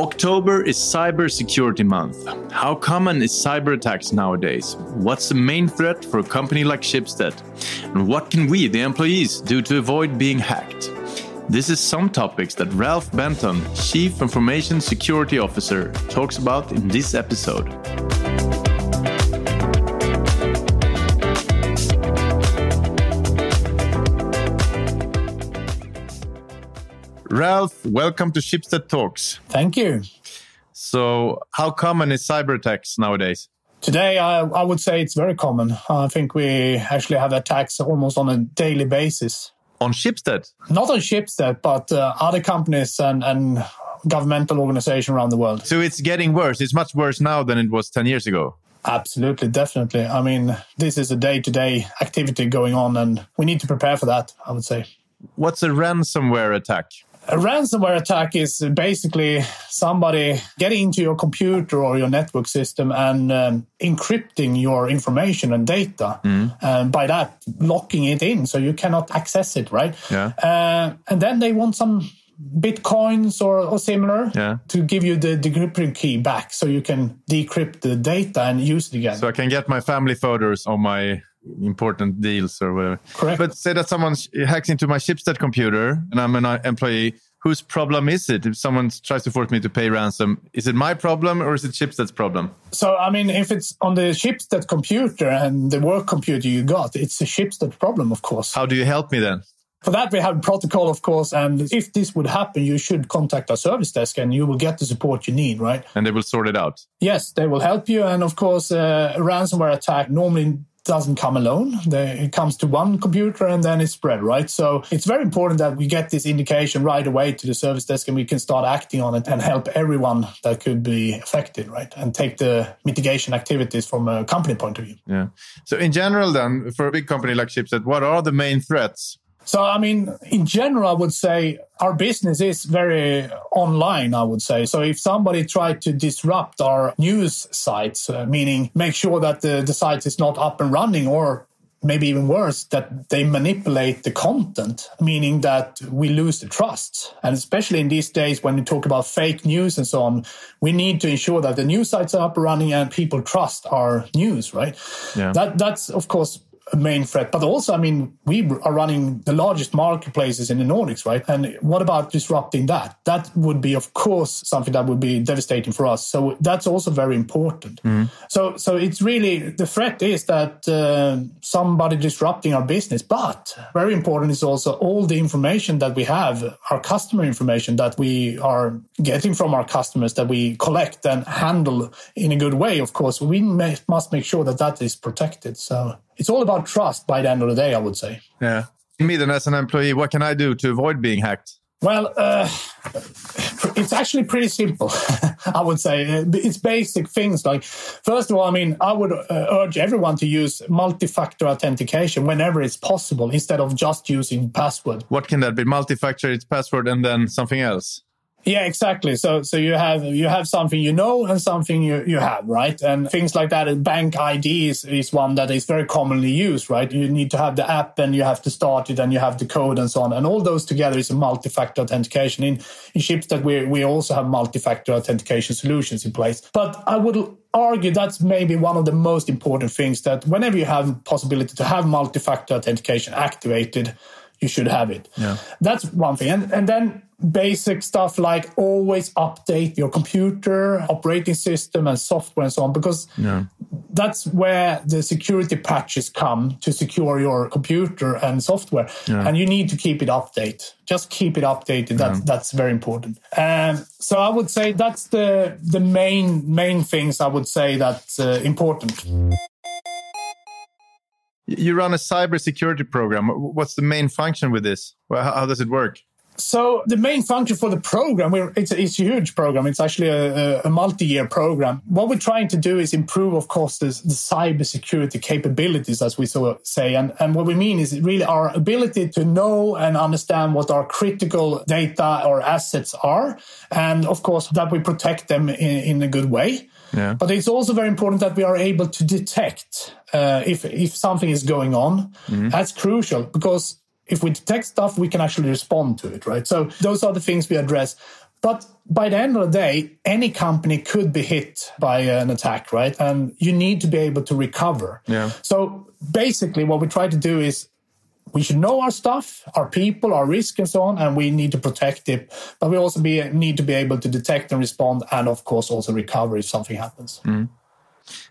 October is Cybersecurity Month. How common is cyber attacks nowadays? What's the main threat for a company like Schibsted? And what can we, the employees, do to avoid being hacked? This is some topics that Ralph Benton, Chief Information Security Officer, talks about in this episode. Ralph, welcome to Schibsted Talks. Thank you. So, how common is cyber attacks nowadays? Today, I, I would say it's very common. I think we actually have attacks almost on a daily basis. On Schibsted? Not on Schibsted, but uh, other companies and, and governmental organizations around the world. So it's getting worse. It's much worse now than it was 10 years ago. Absolutely, definitely. I mean, this is a day to day activity going on, and we need to prepare for that, I would say. What's a ransomware attack? A ransomware attack is basically somebody getting into your computer or your network system and um, encrypting your information and data. Mm. And by that, locking it in so you cannot access it, right? Yeah. Uh, and then they want some bitcoins or, or similar yeah. to give you the decryption key back so you can decrypt the data and use it again. So I can get my family photos on my important deals or whatever. Correct. But say that someone hacks into my Schibsted computer and I'm an employee. Whose problem is it? If someone tries to force me to pay ransom, is it my problem or is it Schibsted's problem? So, I mean, if it's on the Schibsted computer and the work computer you got, it's a Schibsted problem, of course. How do you help me then? For that, we have protocol, of course. And if this would happen, you should contact our service desk and you will get the support you need, right? And they will sort it out. Yes, they will help you. And of course, uh, a ransomware attack normally doesn't come alone. It comes to one computer and then it's spread, right? So it's very important that we get this indication right away to the service desk and we can start acting on it and help everyone that could be affected, right? And take the mitigation activities from a company point of view. Yeah. So in general, then, for a big company like Schibsted, what are the main threats? So, I mean, in general, I would say our business is very online, I would say. So if somebody tried to disrupt our news sites, uh, meaning make sure that the, the site is not up and running or maybe even worse, that they manipulate the content, meaning that we lose the trust. And especially in these days when we talk about fake news and so on, we need to ensure that the news sites are up and running and people trust our news, right? Yeah. That, that's, of course, main threat. But also, I mean, we are running the largest marketplaces in the Nordics, right? And what about disrupting that? That would be, of course, something that would be devastating for us. So that's also very important. Mm. So, so it's really the threat is that uh, somebody disrupting our business. But very important is also all the information that we have, our customer information that we are getting from our customers that we collect and handle in a good way. Of course, we may, must make sure that that is protected. So it's all about trust by the end of the day, I would say. Yeah. Me then, as an employee, what can I do to avoid being hacked? Well, uh, it's actually pretty simple, I would say. It's basic things like, first of all, I mean, I would uh, urge everyone to use multi factor authentication whenever it's possible instead of just using password. What can that be? Multi factor, it's password and then something else? Yeah, exactly. So, so you have you have something you know and something you, you have, right? And things like that. Bank ID is, is one that is very commonly used, right? You need to have the app and you have to start it and you have the code and so on. And all those together is a multi-factor authentication. In in that we we also have multi-factor authentication solutions in place. But I would argue that's maybe one of the most important things that whenever you have possibility to have multi-factor authentication activated, you should have it. Yeah. That's one thing. And and then basic stuff like always update your computer, operating system, and software and so on, because yeah. that's where the security patches come to secure your computer and software. Yeah. And you need to keep it updated. Just keep it updated. That, Yeah. That's very important. Um, so I would say that's the the main main things I would say that's uh, important. You run a cybersecurity program. What's the main function with this? Well, how, how does it work? So the main function for the program, we're, it's, a, it's a huge program. It's actually a, a multi-year program. What we're trying to do is improve, of course, the, the cybersecurity capabilities, as we so say. And, and what we mean is really our ability to know and understand what our critical data or assets are. And of course, that we protect them in, in a good way. Yeah. But it's also very important that we are able to detect uh, if if something is going on. That's crucial because if we detect stuff, we can actually respond to it, right? So those are the things we address. But by the end of the day, any company could be hit by an attack, right? And you need to be able to recover. Yeah. So basically, what we try to do is we should know our stuff, our people, our risk, and so on, and we need to protect it. But we also be, need to be able to detect and respond, and of course also recover if something happens. Mm.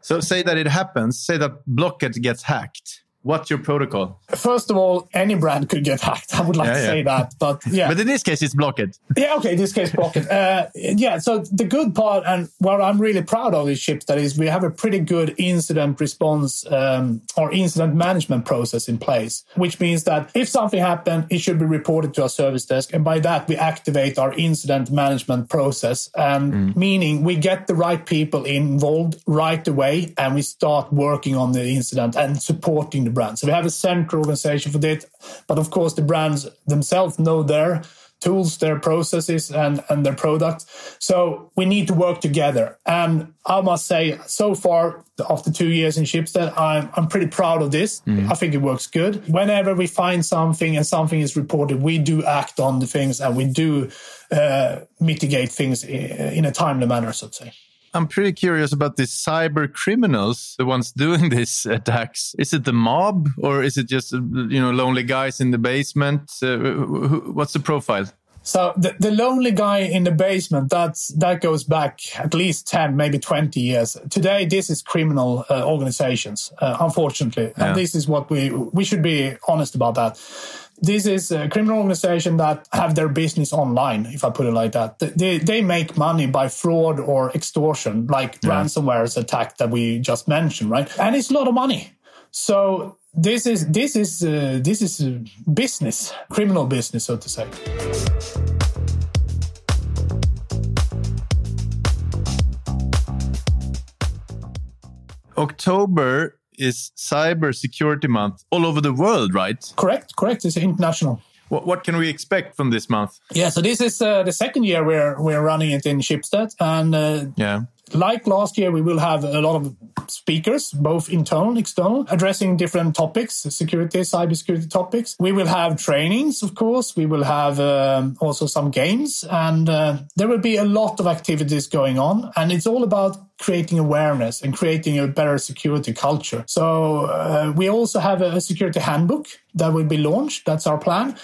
So say that it happens. Say that Blocket gets hacked. What's your protocol? First of all, any brand could get hacked. I would like Yeah, to yeah. say that, but yeah. But in this case, it's Blocket. Yeah, okay, in this case, Blocket. Uh, yeah, so the good part and what I'm really proud of these ships that is we have a pretty good incident response um, or incident management process in place, which means that if something happened, it should be reported to our service desk. And by that, we activate our incident management process, and meaning we get the right people involved right away and we start working on the incident and supporting the brand. So we have a central organization for that. But of course, the brands themselves know their tools, their processes, and, and their products. So we need to work together. And I must say, so far, after two years in Schibsted, I'm, I'm pretty proud of this. I think it works good. Whenever we find something and something is reported, we do act on the things and we do uh, mitigate things in a timely manner, so to say. I'm pretty curious about these cyber criminals, the ones doing these attacks. Is it the mob or is it just you know lonely guys in the basement? Uh, who- what's the profile? So the, the lonely guy in the basement, that's, that goes back at least 10, maybe 20 years. Today, this is criminal uh, organizations, uh, unfortunately. Yeah. And this is what we, we should be honest about that. This is a criminal organization that have their business online, if I put it like that. They, they make money by fraud or extortion, like ransomware's attack that we just mentioned, right? And it's a lot of money. So this is this is uh, this is business, criminal business, so to say. October is Cyber Security Month all over the world, right? Correct, correct. It's international. What, what can we expect from this month? Yeah, so this is uh, the second year we're we're running it in Schibsted, and uh, Yeah. like last year, we will have a lot of speakers, both internal and external, addressing different topics, security, cybersecurity topics. We will have trainings, of course. We will have um, also some games, and uh, there will be a lot of activities going on. And it's all about creating awareness and creating a better security culture. So uh, we also have a security handbook that will be launched. That's our plan.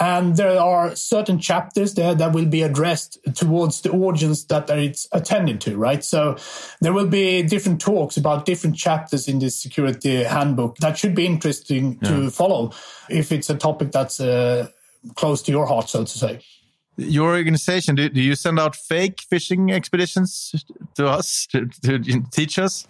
And there are certain chapters there that will be addressed towards the audience that it's attended to, right? So there will be different talks about different chapters in this security handbook that should be interesting to follow if it's a topic that's uh, close to your heart, so to say. Your organization, do, do you send out fake phishing expeditions to us to, to teach us?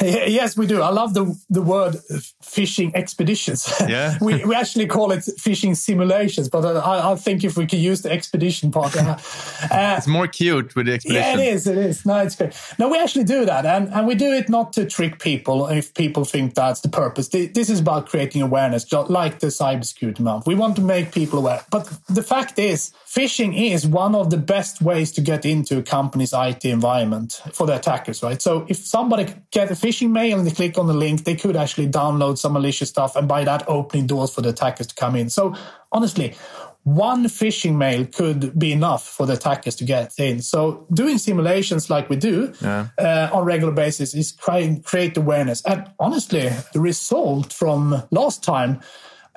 Yes, we do. I love the the word phishing expeditions. Yeah. we we actually call it phishing simulations, but I, I think if we could use the expedition part, uh, uh, It's more cute with the expedition. yeah, it is. It is. No, it's great. No, we actually do that, and and we do it not to trick people. If people think that's the purpose, this is about creating awareness, just like the cybersecurity month. We want to make people aware. But the fact is, phishing is one of the best ways to get into a company's IT environment for the attackers, right? So if somebody get a phishing mail and they click on the link, they could actually download some malicious stuff, and by that, opening doors for the attackers to come in. So honestly one phishing mail could be enough for the attackers to get in. So doing simulations like we do uh, on regular basis is trying create awareness. And honestly, the result from last time.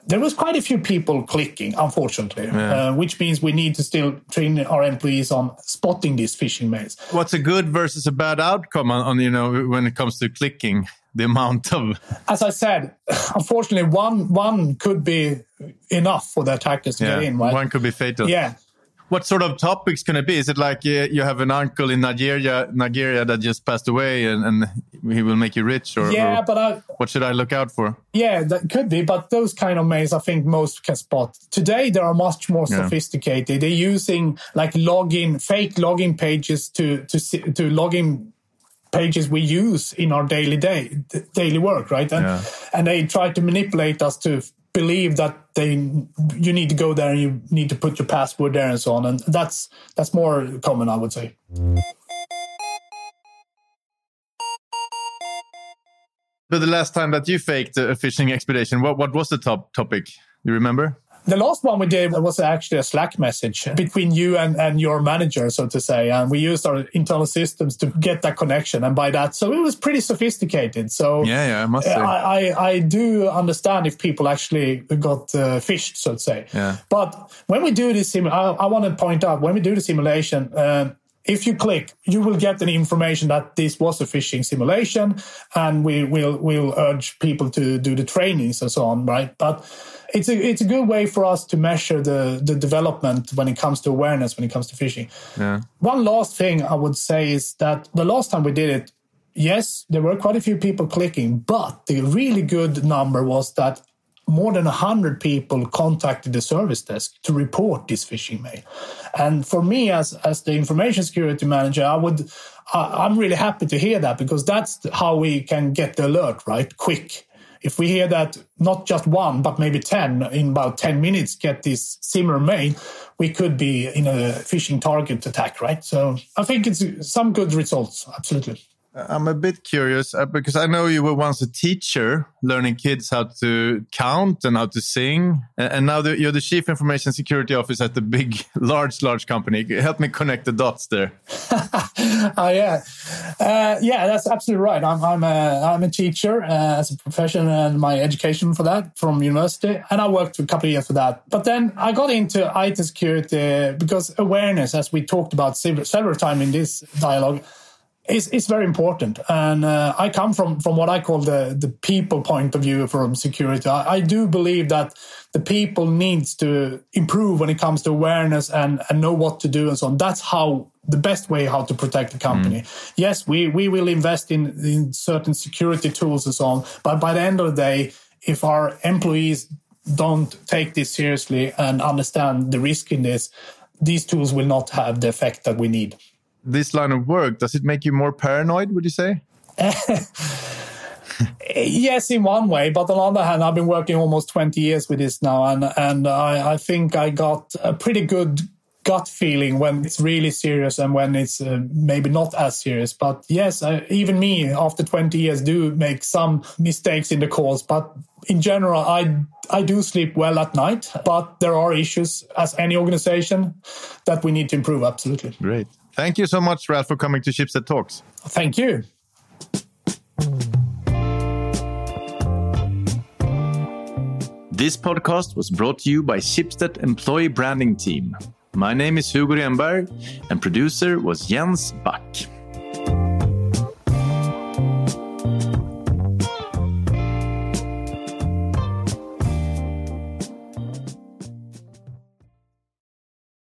There was quite a few people clicking, unfortunately, uh, which means we need to still train our employees on spotting these phishing mails. What's a good versus a bad outcome on, on you know when it comes to clicking? The amount of As I said, unfortunately, one one could be enough for the attackers to yeah, get in, right? one could be fatal. yeah, What sort of topics can it be? Is it like uh, you have an uncle in Nigeria, Nigeria that just passed away, and, and he will make you rich, or, yeah, or but I, what should I look out for? Yeah, that could be, but those kind of mails I think most can spot. Today they are much more Yeah. sophisticated. They're using like login, fake login pages to to to login pages we use in our daily day daily work, right? And Yeah. and they try to manipulate us to believe that they you need to go there and you need to put your password there and so on. And that's that's more common, I would say. But the last time that you faked a phishing expedition, what what was the top topic? You remember? The last one we did was actually a Slack message between you and, and your manager, so to say. And we used our internal systems to get that connection. And by that, so it was pretty sophisticated. So yeah, yeah, I must say. I, I, I do understand if people actually got uh, phished, so to say. Yeah. But when we do this, sim- I, I want to point out when we do the simulation, uh, if you click, you will get the information that this was a phishing simulation, and we will will urge people to do the trainings and so on, right? But it's a it's a good way for us to measure the the development when it comes to awareness when it comes to phishing. Yeah. One last thing I would say is that the last time we did it, yes, there were quite a few people clicking, but the really good number was that more than 100 people contacted the service desk to report this phishing mail. And for me, as, as the information security manager, I would, I, I'm really happy to hear that because that's how we can get the alert, right? Quick. If we hear that not just one, but maybe 10 in about 10 minutes get this similar mail, we could be in a phishing target attack, right? So I think it's some good results. Absolutely. I'm a bit curious uh, because I know you were once a teacher learning kids how to count and how to sing. And now you're the chief information security officer at the big, large, large company. Help me connect the dots there. oh, yeah. Uh, yeah, that's absolutely right. I'm, I'm, a, I'm a teacher uh, as a profession and my education for that from university. And I worked for a couple of years for that. But then I got into IT security because awareness, as we talked about several, several times in this dialogue, is, is very important. And uh, I come from, from what I call the, the people point of view from security. I, I, do believe that the people needs to improve when it comes to awareness and, and know what to do and so on. That's how the best way how to protect the company. Mm. Yes, we, we will invest in, in certain security tools and so on. But by the end of the day, if our employees don't take this seriously and understand the risk in this, these tools will not have the effect that we need this line of work, does it make you more paranoid, would you say? yes, in one way, but on the other hand, I've been working almost 20 years with this now, and and I, I think I got a pretty good gut feeling when it's really serious and when it's uh, maybe not as serious. But yes, I, even me, after 20 years, do make some mistakes in the calls. But in general, I I do sleep well at night. But there are issues, as any organization, that we need to improve. Absolutely. Great. Thank you so much, Ralph, for coming to Schibsted Talks. Thank you. This podcast was brought to you by Schibsted Employee Branding Team. My name is Hugo Renberg, and producer was Jens Back.